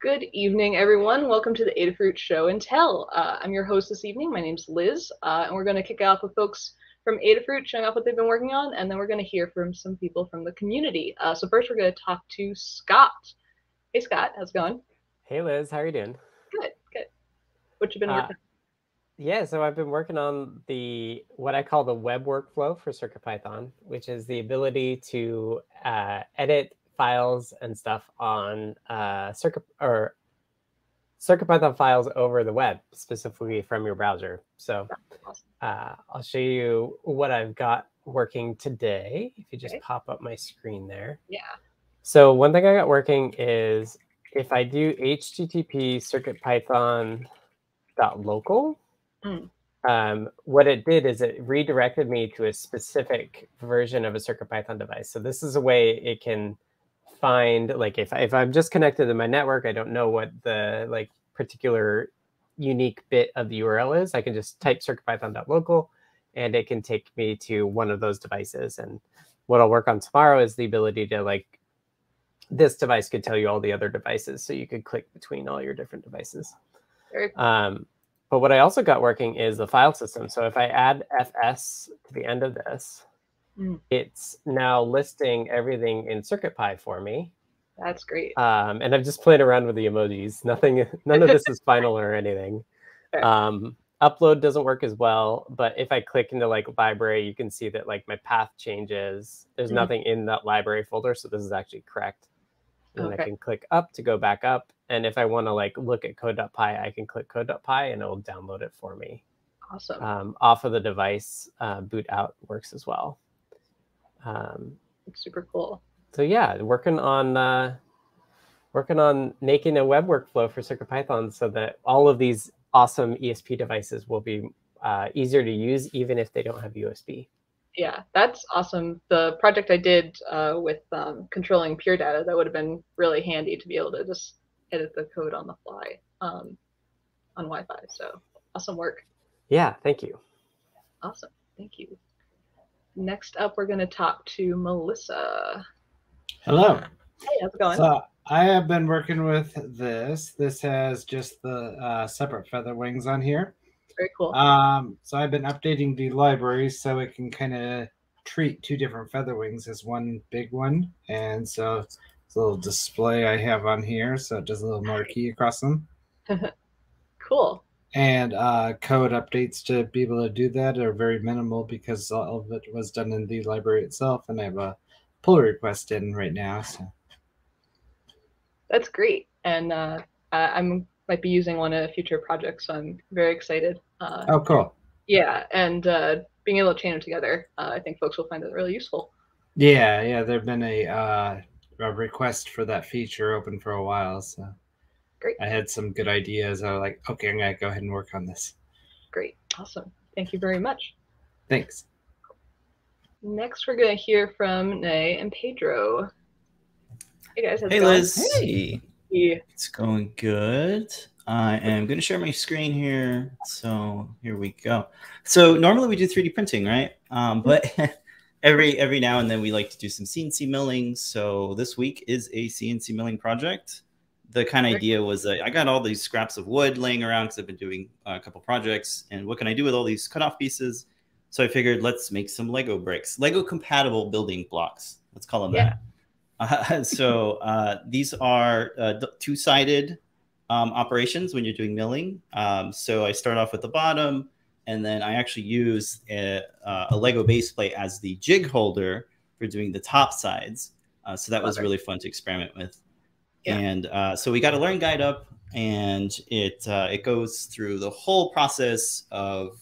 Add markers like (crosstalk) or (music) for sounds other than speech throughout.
Good evening, everyone. Welcome to the Adafruit Show and Tell. Uh, I'm your host this evening. My name's Liz, uh, and we're going to kick off with folks from Adafruit showing off what they've been working on, and then we're going to hear from some people from the community. Uh, so first, we're going to talk to Scott. Hey, Scott, how's it going? Hey, Liz, how are you doing? Good, good. What you been Uh, working? Yeah, so I've been working on the what I call the web workflow for CircuitPython, which is the ability to uh, edit files and stuff on uh, Circuit or CircuitPython files over the web, specifically from your browser. So uh, I'll show you what I've got working today. If you just Okay. pop up my screen there. Yeah. So one thing I got working is if I do HTTP CircuitPython.local, Mm. um, what it did is it redirected me to a specific version of a CircuitPython device. So this is a way it can find like if, if I'm just connected to my network, I don't know what the like particular unique bit of the URL is. I can just type CircuitPython.local and it can take me to one of those devices. And what I'll work on tomorrow is the ability to like this device could tell you all the other devices, so you could click between all your different devices. Um, but what I also got working is the file system. So if I add fs to the end of this, Mm. it's now listing everything in CircuitPy for me. That's great. Um, and I'm just playing around with the emojis. Nothing, (laughs) none of this is final or anything. (laughs) Um, upload doesn't work as well, but if I click into like library, you can see that like my path changes. There's Mhm. nothing in that library folder, so this is actually correct. And Okay. I can click up to go back up. And if I want to like look at code.py, I can click code.py and it will download it for me. Awesome. Um, off of the device, uh, boot out works as well. Um, It's super cool. so yeah, working on uh, working on making a web workflow for CircuitPython so that all of these awesome ESP devices will be uh, easier to use, even if they don't have USB. Yeah, that's awesome. The project I did uh, with um, controlling pure data, that would have been really handy to be able to just edit the code on the fly um, on Wi-Fi. So awesome work. Yeah, thank you. Awesome. Thank you. Next up, we're going to talk to Melissa. Hello. Hey, how's it going? So I have been working with this. This has just the uh, separate feather wings on here. Very cool. Um, so I've been updating the library so it can kind of treat two different feather wings as one big one. And so it's a little display I have on here. So it does a little marquee across them. (laughs) cool. And uh, code updates to be able to do that are very minimal because all of it was done in the library itself. And I have a pull request in right now. So That's great. And uh, I I'm might be using one in a future project, so I'm very excited. Uh, oh, cool. Yeah, and uh, being able to chain them together, uh, I think folks will find that really useful. Yeah, yeah, there've been a uh, a request for that feature open for a while, so Great. I had some good ideas. I was like, okay, I'm gonna go ahead and work on this. Great. Awesome. Thank you very much. Thanks. Next, we're going to hear from Noe and Pedro. Hey guys, how's Hey it going? Liz, Hey. it's going good. I am going to share my screen here. So here we go. So normally we do 3D printing, right? Um, but (laughs) every every now and then we like to do some CNC milling. So this week is a CNC milling project. The kind of idea was that I got all these scraps of wood laying around because I've been doing a couple projects, and what can I do with all these cutoff pieces? So I figured let's make some Lego bricks, Lego compatible building blocks. Let's call them Yeah. that. Uh, (laughs) so uh, these are uh, two-sided um, operations when you're doing milling. Um, so I start off with the bottom, and then I actually use a, uh, a Lego base plate as the jig holder for doing the top sides. Uh, so that was it. really fun to experiment with. And uh, so we got a learn guide up, and it uh, it goes through the whole process of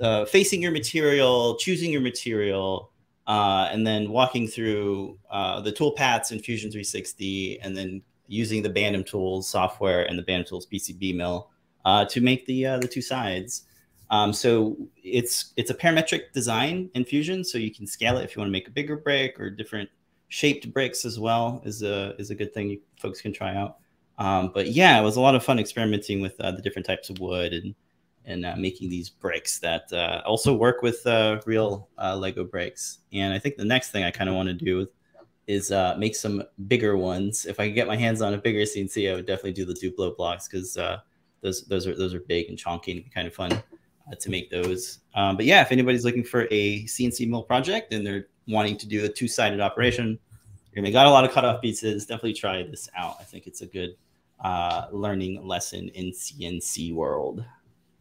uh, facing your material, choosing your material, uh, and then walking through uh, the tool paths in Fusion 360, and then using the Bantam Tools software and the Bantam Tools PCB mill uh, to make the the two sides. Um, so it's it's a parametric design in Fusion, so you can scale it if you want to make a bigger brick or different shaped bricks as well is a is a good thing you folks can try out. Um, but yeah, it was a lot of fun experimenting with uh, the different types of wood and and uh, making these bricks that uh, also work with uh, real uh, Lego bricks. And I think the next thing I kind of want to do is uh, make some bigger ones. If I could get my hands on a bigger CNC, I would definitely do the Duplo blocks because those those are those are big and chunky and kind of fun to make those. Um, but yeah, if anybody's looking for a CNC mill project and they're wanting to do a two sided operation, and they got a lot of cutoff pieces, definitely try this out. I think it's a good uh, learning lesson in CNC world.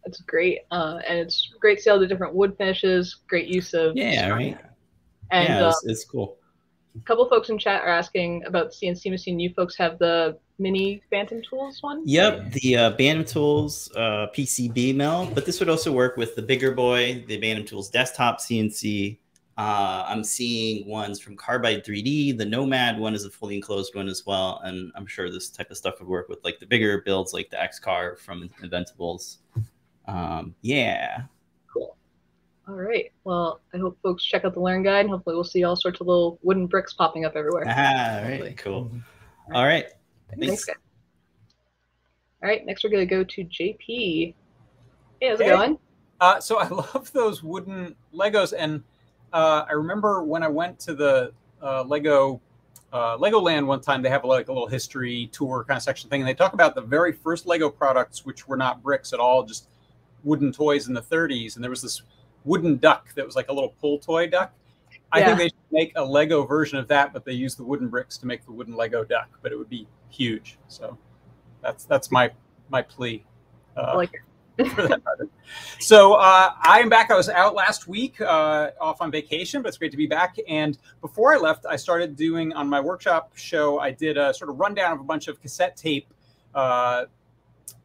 It's great, uh, and it's great sale to see all the different wood finishes. Great use of yeah, right. And yeah, uh, it's, it's cool. a couple folks in chat are asking about CNC machine. You folks have the mini Bantam Tools one. Yep, the uh, Bantam Tools uh, PCB mill, but this would also work with the bigger boy, the Bantam Tools desktop CNC. Uh, I'm seeing ones from Carbide 3D. The Nomad one is a fully enclosed one as well, and I'm sure this type of stuff would work with like the bigger builds, like the X-Carve from Inventables. Um, yeah, Cool. All right. Well, I hope folks check out the Learn Guide, and hopefully we'll see all sorts of little wooden bricks popping up everywhere. ah, Totally. right, cool. All right, Thanks, thanks. All right. Next, we're gonna go to JP. Hey, how's it going? Uh, so I (laughs) love those wooden Legos, and uh, I remember when I went to the uh, Lego uh, Legoland one time. They have like a little history tour kind of section thing, and they talk about the very first Lego products, which were not bricks at all, just wooden toys in the 30s. And there was this wooden duck that was like a little pull toy duck. I Yeah. think they should make a Lego version of that, but they use the wooden bricks to make the wooden Lego duck. But it would be huge. So that's that's my my plea. Uh, like, for that. So uh, I am back. I was out last week, uh, off on vacation, but it's great to be back. And before I left, I started doing on my workshop show. I did a sort of rundown of a bunch of cassette tape uh,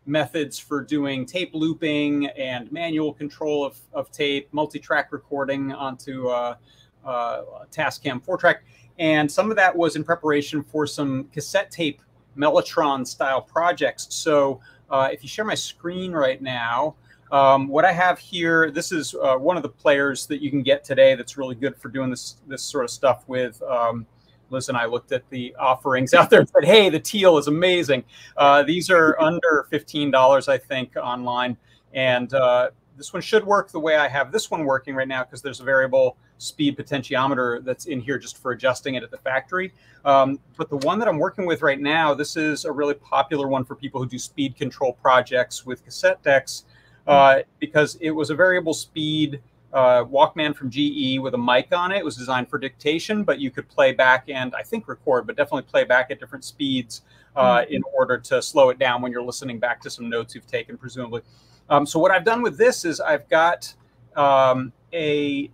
methods for doing tape looping and manual control of, of tape, multi-track recording onto uh, uh, Tascam four track, and some of that was in preparation for some cassette tape Mellotron style projects. So uh, if you share my screen right now, um, what I have here, this is uh, one of the players that you can get today that's really good for doing this this sort of stuff with. Um, Liz and I looked at the offerings out there and said, "Hey, the teal is amazing. Uh, these are (laughs) under fifteen dollars, I think, online, and uh, this one should work the way I have this one working right now because there's a variable speed potentiometer that's in here just for adjusting it at the factory. Um, but the one that I'm working with right now, this is a really popular one for people who do speed control projects with cassette decks uh, because it was a variable speed uh, Walkman from GE with a mic on it. It was designed for dictation, but you could play back and I think record, but definitely play back at different speeds uh, in order to slow it down when you're listening back to some notes you've taken, presumably. Um, so what I've done with this is I've got um, a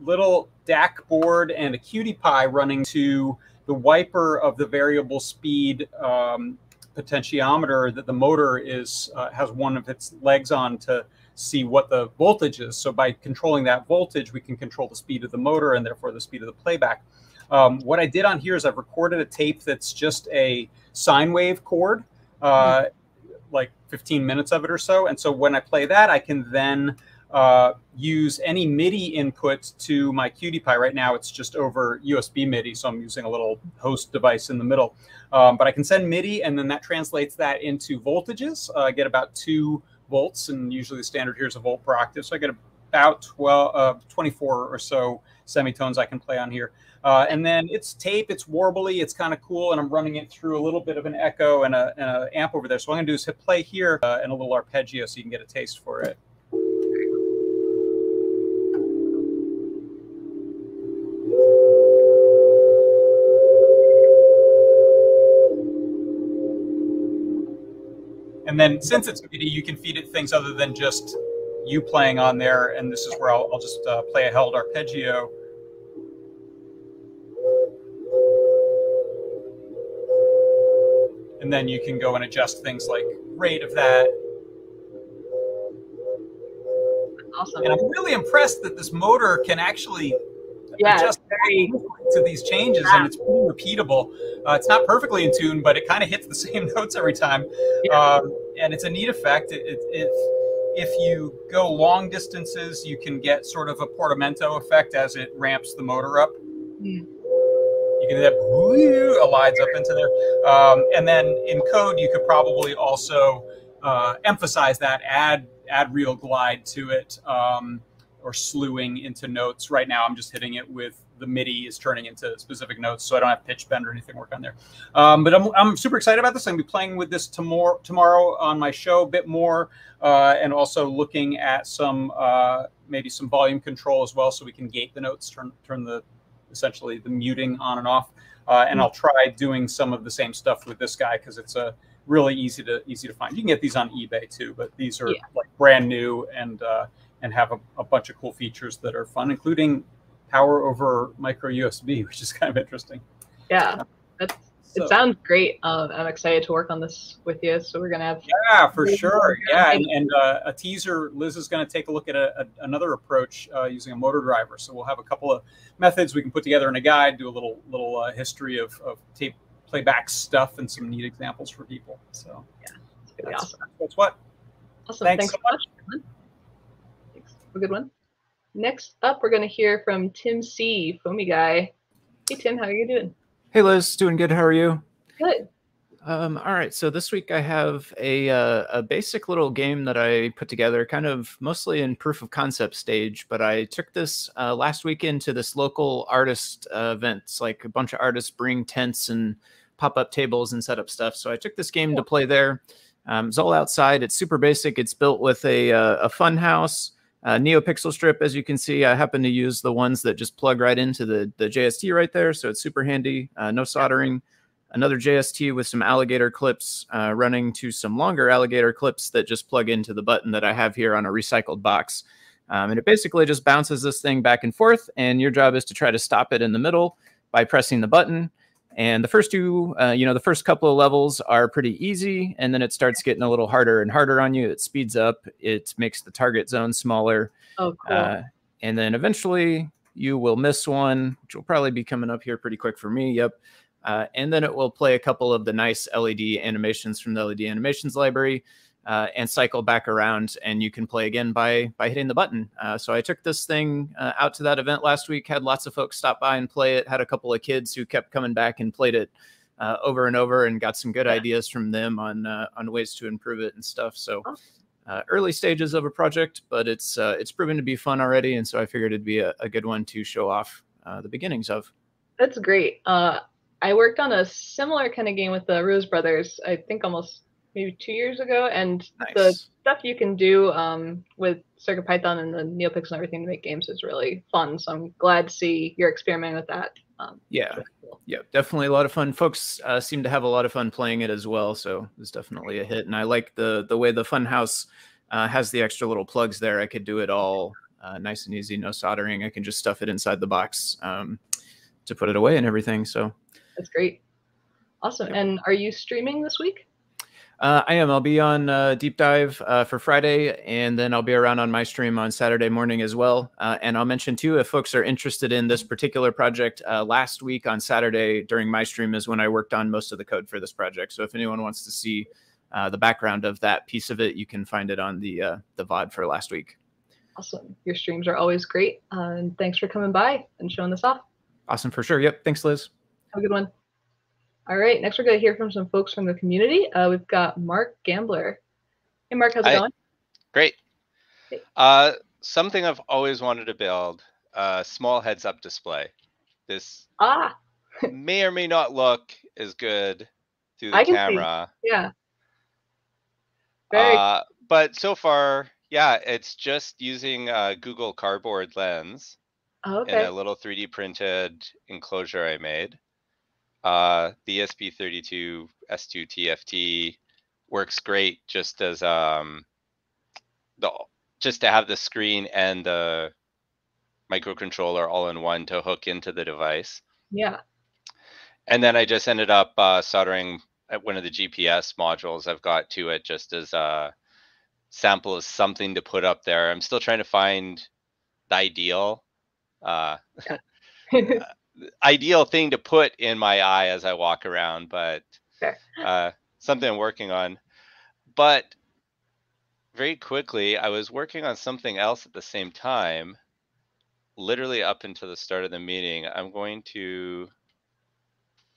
little DAC board and a QT Py running to the wiper of the variable speed um, potentiometer that the motor is uh, has one of its legs on to see what the voltage is. So by controlling that voltage, we can control the speed of the motor and therefore the speed of the playback. Um, what I did on here is I've recorded a tape that's just a sine wave chord, uh, like 15 minutes of it or so. And so when I play that, I can then uh, use any MIDI input to my QT Py. Right now, it's just over USB MIDI, so I'm using a little host device in the middle. Um, but I can send MIDI, and then that translates that into voltages. Uh, I get about two volts, and usually the standard here is a volt per octave. So I get about 12, uh, 24 or so semitones I can play on here. Uh, and then it's tape, it's warbly, it's kind of cool, and I'm running it through a little bit of an echo and a, amp over there. So what I'm gonna do is hit play here uh, and a little arpeggio so you can get a taste for it. And then since it's MIDI, you can feed it things other than just you playing on there. And this is where I'll, I'll just uh, play a held arpeggio. And then you can go and adjust things like rate of that. awesome. And I'm really impressed that this motor can actually Yeah, adjust very- to these changes and it's pretty repeatable. Uh, it's not perfectly in tune, but it kind of hits the (laughs) same notes every time. Yeah. Um, and it's a neat effect. It, it, if, if you go long distances, you can get sort of a portamento effect as it ramps the motor up. Hmm. You can get whoo, elides up into there. Um, and then in code, you could probably also uh, emphasize that, add add real glide to it. Um, or slewing into notes. Right now, I'm just hitting it with the MIDI is turning into specific notes, so I don't have pitch bend or anything work on there. Um, but I'm, I'm super excited about this. I'm gonna be playing with this tomorrow tomorrow on my show a bit more, uh, and also looking at some uh, maybe some volume control as well, so we can gate the notes, turn turn the essentially the muting on and off. Uh, and I'll try doing some of the same stuff with this guy because it's a really easy to easy to find. You can get these on eBay too, but these are Yeah. like brand new and uh, and have a, a bunch of cool features that are fun, including power over micro USB, (laughs) which is kind of interesting. Yeah, that's, So- it sounds great. Um, I'm excited to work on this with you. So we're gonna have Yeah, for sure. Yeah, and, and uh, a teaser. Liz is going to take a look at a, a, another approach uh, using a motor driver. So we'll have a couple of methods we can put together in a guide, do a little little uh, history of, of tape playback stuff, and some neat examples for people. So yeah, it's gonna be that's, awesome. that's what. Awesome. Thanks Thanks, so so much. Thanks. A good one. Next up, we're going to hear from Tim C, Foamy Guy. Hey, Tim, how are you doing? Hey Liz, doing good. How are you? Good. Um, all right, so this week I have a uh, a basic little game that I put together, kind of mostly in proof of concept stage. But I took this uh, last weekend to this local artist uh, event. It's like a bunch of artists bring tents and pop up tables and set up stuff. So I took this game to play there. Um, it's all outside. It's super basic. It's built with a uh, a Funhouse. Uh, NeoPixel strip, as you can see, I happen to use the ones that just plug right into the, the JST right there. So it's super handy. Uh, no soldering. Another JST with some alligator clips uh, running to some longer alligator clips that just plug into the button that I have here on a recycled box. Um, and it basically just bounces this thing back and forth. And your job is to try to stop it in the middle by pressing the button. And the first two, uh, you know, the first couple of levels are pretty easy, and then it starts getting a little harder and harder on you. It speeds up, it makes the target zone smaller, Oh, cool. uh, and then eventually you will miss one, which will probably be coming up here pretty quick for me. Yep. Uh, and then it will play a couple of the nice LED animations from the LED animations library uh, and cycle back around. And you can play again by by hitting the button. Uh, so I took this thing uh, out to that event last week. Had lots of folks stop by and play it. Had a couple of kids who kept coming back and played it uh, over and over, and got some good Yeah. ideas from them on uh, on ways to improve it and stuff. So uh, early stages of a project, but it's uh, it's proven to be fun already, and so I figured it'd be a, a good one to show off uh, the beginnings of. That's great. Uh, I worked on a similar kind of game with the Ruiz Brothers, I think almost maybe two years ago. And the stuff you can do um, with CircuitPython and the NeoPix and everything to make games is really fun. So I'm glad to see you're experimenting with that. Um, Yeah, really cool. yeah, definitely a lot of fun. Folks uh, seem to have a lot of fun playing it as well, so it's definitely a hit. And I like the the way the Funhouse uh, has the extra little plugs there. I could do it all uh, nice and easy, no soldering. I can just stuff it inside the box um, to put it away and everything. So That's great. Awesome. And are you streaming this week? Uh, I am. I'll be on uh, Deep Dive uh, for Friday, and then I'll be around on my stream on Saturday morning as well. Uh, and I'll mention too, if folks are interested in this particular project, uh, last week on Saturday during my stream is when I worked on most of the code for this project. So if anyone wants to see uh, the background of that piece of it, you can find it on the uh, the VOD for last week. Awesome. Your streams are always great. Uh, and thanks for coming by and showing this off. Awesome for sure. Yep. Thanks, Liz. Have a good one. All right. Next, we're going to hear from some folks from the community. Uh, we've got Mark Gambler. Hey, Mark, how's it Hi. going? Great. Hey. Uh, something I've always wanted to build: a small heads-up display. This Ah, may or may not look as good through the can see. camera, yeah. Very uh, but so far, yeah, it's just using a Google Cardboard lens oh, okay. a little 3D printed enclosure I made. Uh, the ESP32 S2 TFT works great just as um the just to have the screen and the microcontroller all in one to hook into the device. Yeah. And then I just ended up uh, soldering at one of the GPS modules I've got to it just as a sample of something to put up there. I'm still trying to find the ideal uh, (laughs) ideal thing to put in my eye as I walk around, but uh, something I'm working on. But very quickly, I was working on something else at the same time, literally up until the start of the meeting. I'm going to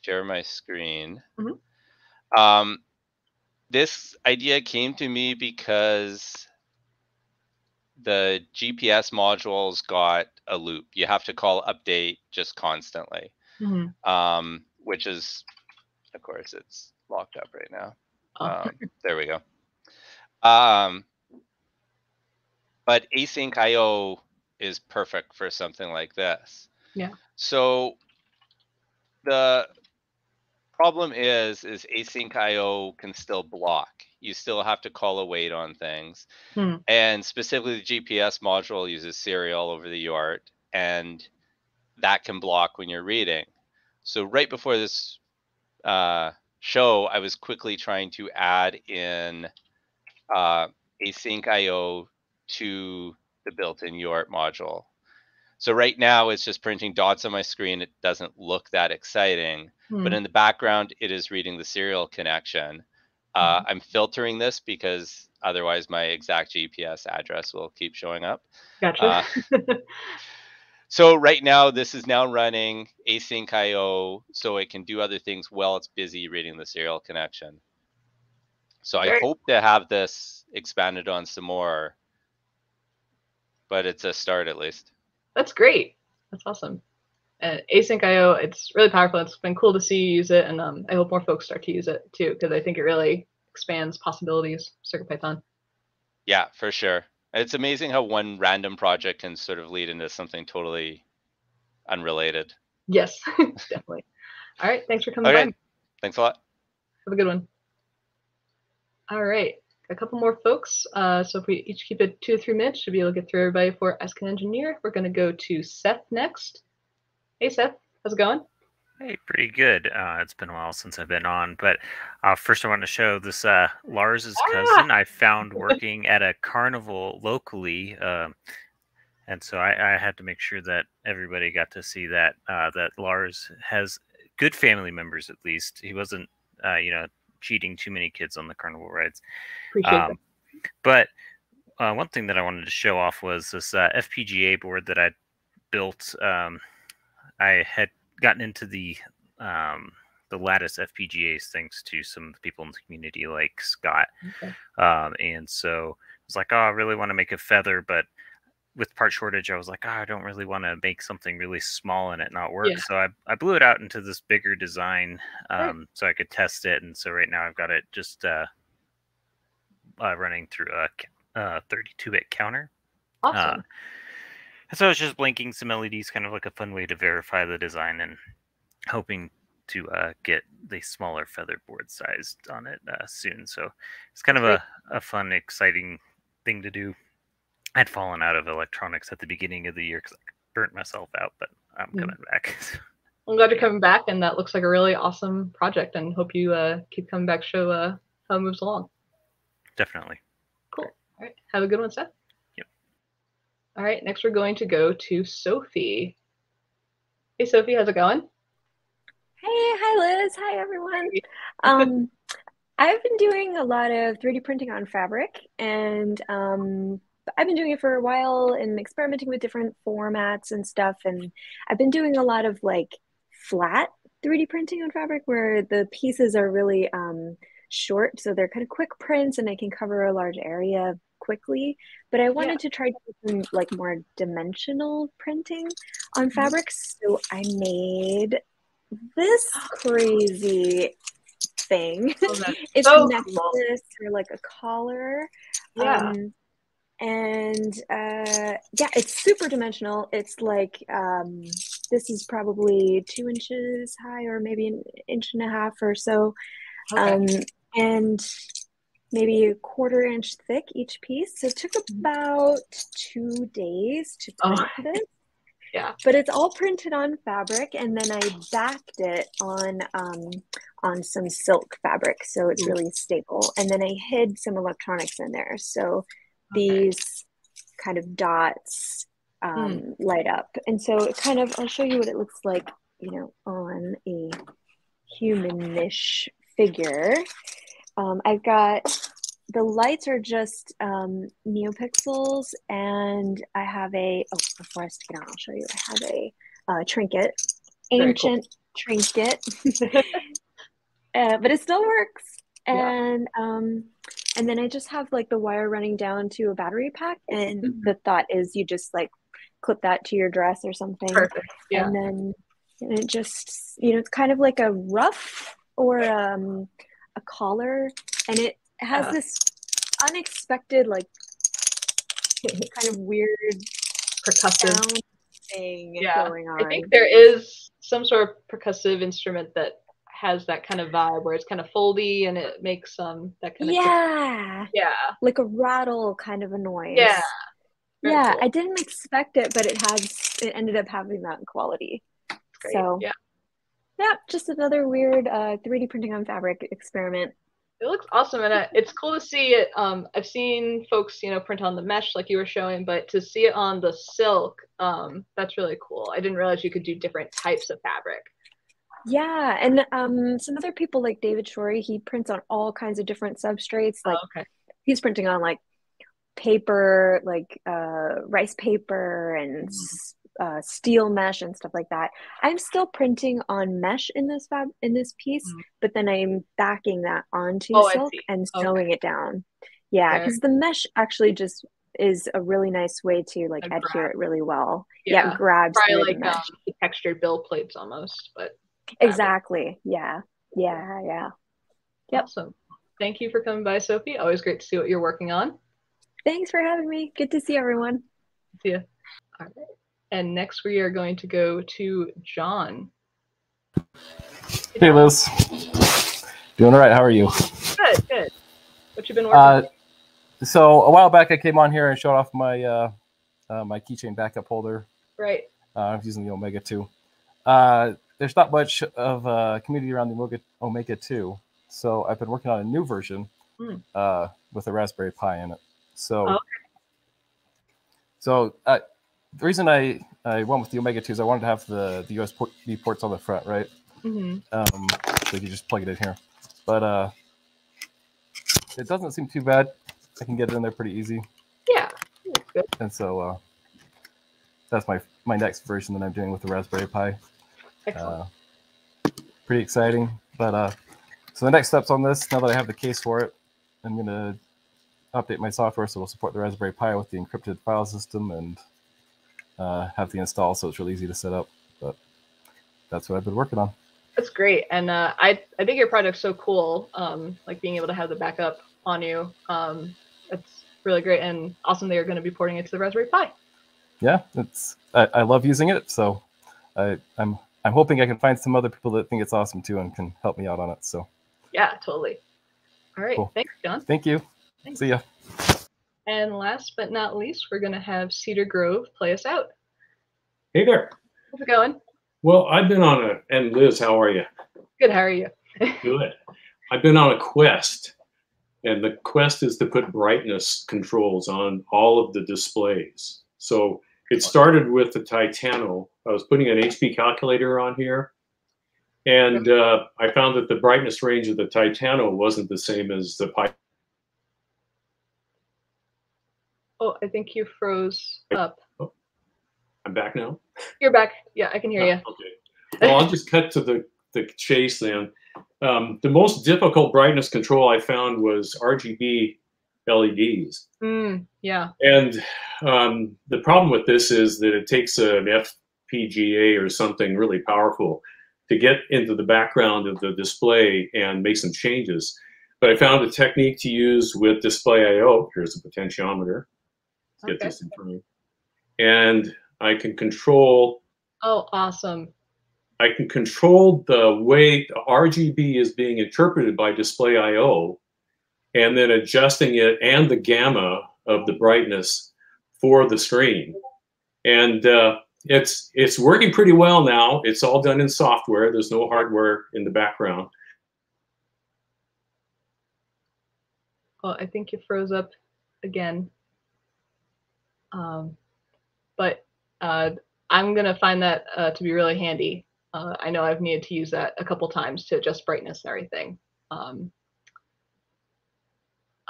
share my screen. Mhm. Um, this idea came to me because the GPS modules got a loop. You have to call update just constantly, Mhm. um, which is, of course, it's locked up right now. Oh, Um, there we go. Um, but async IO is perfect for something like this. Yeah. So the problem is, is async IO can still block. You still have to call await on things. Hmm. And specifically the GPS module uses serial over the UART and that can block when you're reading. So right before this uh, show, I was quickly trying to add in uh, async IO to the built-in UART module. So right now it's just printing dots on my screen. It doesn't look that exciting, but Hmm. in the background it is reading the serial connection. Uh, I'm filtering this because otherwise my exact GPS address will keep showing up. Gotcha. uh, (laughs) So right now this is now running async IO so it can do other things while it's busy reading the serial connection. So I hope to have this expanded on some more, but it's a start at least. That's great. That's awesome. And async IO, it's really powerful. It's been cool to see you use it, and um, I hope more folks start to use it too, because I think it really expands possibilities. CircuitPython. Yeah, for sure. It's amazing how one random project can sort of lead into something totally unrelated. Yes, (laughs) (laughs) definitely. All right, thanks for coming Okay, by. thanks a lot. Have a good one. All right, a couple more folks. Uh, so if we each keep it two or three minutes, should be able to get through everybody for Ask an Engineer. We're going to go to Seth next. Hey, Seth, how's it going? Hey, pretty good. Uh, it's been a while since I've been on, but uh, first I want to show this uh, Lars's Ah! cousin I found (laughs) working at a carnival locally, um, and so I, I had to make sure that everybody got to see that uh, that Lars has good family members at least. He wasn't, uh, you know, cheating too many kids on the carnival rides. Appreciate Um, but uh, one thing that I wanted to show off was this uh, FPGA board that I built. Um, I had gotten into the um, the Lattice FPGAs thanks to some of the people in the community, like Scott. Okay. Um, and so I was like, oh, I really want to make a feather, but with part shortage, I was like, oh, I don't really want to make something really small and it not work. Yeah. So I, I blew it out into this bigger design um, so I could test it. And so right now I've got it just uh, uh, running through a uh, 32-bit counter. Awesome. So I was just blinking some LEDs, kind of like a fun way to verify the design, and hoping to uh, get the smaller feather board sized on it uh, soon. So it's kind of a, a fun, exciting thing to do. I'd fallen out of electronics at the beginning of the year because I burnt myself out, but I'm Mm. coming back. (laughs) I'm glad you're coming back, and that looks like a really awesome project. And hope you uh, keep coming back, show uh, how it moves along. Definitely. Cool. All right, have a good one, Seth. All right, next we're going to go to Sophie. Hey, Sophie, how's it going? Hey, hi Liz. Hi everyone. (laughs) Um, I've been doing a lot of 3D printing on fabric, and um, I've been doing it for a while and experimenting with different formats and stuff. And I've been doing a lot of like flat 3D printing on fabric where the pieces are really um, short, so they're kind of quick prints, and I can cover a large area quickly. But I wanted to try to do some like more dimensional printing on fabrics, so I made this crazy thing. Oh, (laughs) it's so necklace cool. or like a collar. Yeah. Um, and uh, yeah, it's super dimensional. It's like um, this is probably two inches high or maybe an inch and a half or so. Okay. Um, and maybe a quarter inch thick each piece. So it took about two days to Oh. print this. (laughs) Yeah. But it's all printed on fabric, and then I backed it on um, on some silk fabric, so it's really stable. And then I hid some electronics in there, so these kind of dots um, light up. And so it kind of, I'll show you what it looks like, you know, on a humanish figure. Um, I've got the lights are just um, neopixels, and I have a. Oh, before I stick it on, I'll show you. I have a uh, trinket, Very cool. ancient trinket, (laughs) uh, but it still works. Yeah. And um, and then I just have like the wire running down to a battery pack, and Mhm. the thought is you just like clip that to your dress or something, Perfect. Yeah. and then and it just you know it's kind of like a ruff or um, a collar, and it has Yeah. this unexpected like kind of weird Percussive. sound thing Yeah. going on. I think there is some sort of percussive instrument that has that kind of vibe where it's kind of foldy and it makes um that kind of yeah, yeah like a rattle kind of a noise. yeah Very yeah, cool. I didn't expect it, but it has it ended up having that quality. Great. So yeah yeah, just another weird uh 3D printing on fabric experiment. it looks awesome and uh, it's cool to see it um i've seen folks you know print on the mesh like you were showing but to see it on the silk um that's really cool i didn't realize you could do different types of fabric Yeah, and um some other people like David Shorey, he prints on all kinds of different substrates. Like oh, okay he's printing on like paper, like uh rice paper and s- uh, steel mesh and stuff like that. I'm still printing on mesh in this fab in this piece, Mm. but then I'm backing that onto Oh, silk and Okay. sewing it down. Yeah, because the mesh actually just is a really nice way to like A adhere grab. it really well. Yeah, Yeah, it grabs probably like the um, textured build plates almost but Exactly. Yeah. Yeah. Yeah. Yep. awesome thank you for coming by sophie always great to see what you're working on Thanks for having me. Good to see everyone. see ya. all right and next we are going to go to john Hey Liz. Doing all right. How are you? good good what you been working Uh, so a while back I came on here and showed off my uh, uh, my keychain backup holder. right Uh, I was using the Omega 2. Uh, there's not much of a community around the Omega, Omega 2, so I've been working on a new version uh, with a Raspberry Pi in it. So, Okay. so uh, the reason I, I went with the Omega 2 is I wanted to have the, the USB ports on the front, right? hmm um, so you just plug it in here. But uh, it doesn't seem too bad. I can get it in there pretty easy, yeah and so uh, that's my my next version that I'm doing with the Raspberry Pi. excellent Uh, pretty exciting. But uh, so the next steps on this, now that I have the case for it, I'm gonna update my software so it'll support the Raspberry Pi with the encrypted file system and uh, have the install so it's really easy to set up. But that's what I've been working on. That's great, and uh, I I think your project's so cool. Um, like being able to have the backup on you. Um, that's really great and awesome that you're going to be porting it to the Raspberry Pi. yeah, it's I, I love using it. So I, I'm I'm hoping I can find some other people that think it's awesome too and can help me out on it. So Yeah, totally. All right, Cool. thanks, John. thank you. Thanks. See ya. And last but not least, we're going to have Cedar Grove play us out. Hey there. How's it going? Well, I've been on a, and Liz, how are you? Good. How are you? (laughs) Good. I've been on a quest, and the quest is to put brightness controls on all of the displays. So it started with the Titano. I was putting an HP calculator on here, and uh, I found that the brightness range of the Titano wasn't the same as the Pi. Oh, I think you froze up. I'm back now. You're back. Yeah, I can hear you. Okay. Well, I'll just cut to the, the chase then. Um, the most difficult brightness control I found was RGB LEDs. Mm, yeah. And um, the problem with this is that it takes an FPGA or something really powerful to get into the background of the display and make some changes. But I found a technique to use with Display I/O. Here's a potentiometer. Get Okay. this in front of me. And I can control Oh, awesome. I can control the way the RGB is being interpreted by Display I/O, and then adjusting it and the gamma of the brightness for the screen. And uh, it's it's working pretty well now. It's all done in software. There's no hardware in the background. Well, I think you froze up again. Um, but uh, I'm gonna find that uh, to be really handy. Uh, I know I've needed to use that a couple times to adjust brightness and everything. Um,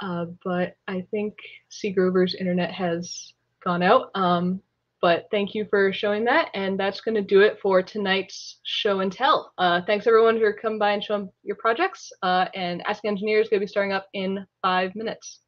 uh, but I think Cedar Grove's internet has gone out. Um, but thank you for showing that, and that's going to do it for tonight's show and tell. Uh, thanks everyone for coming by and showing your projects. Uh, and Ask Engineers is going to be starting up in five minutes.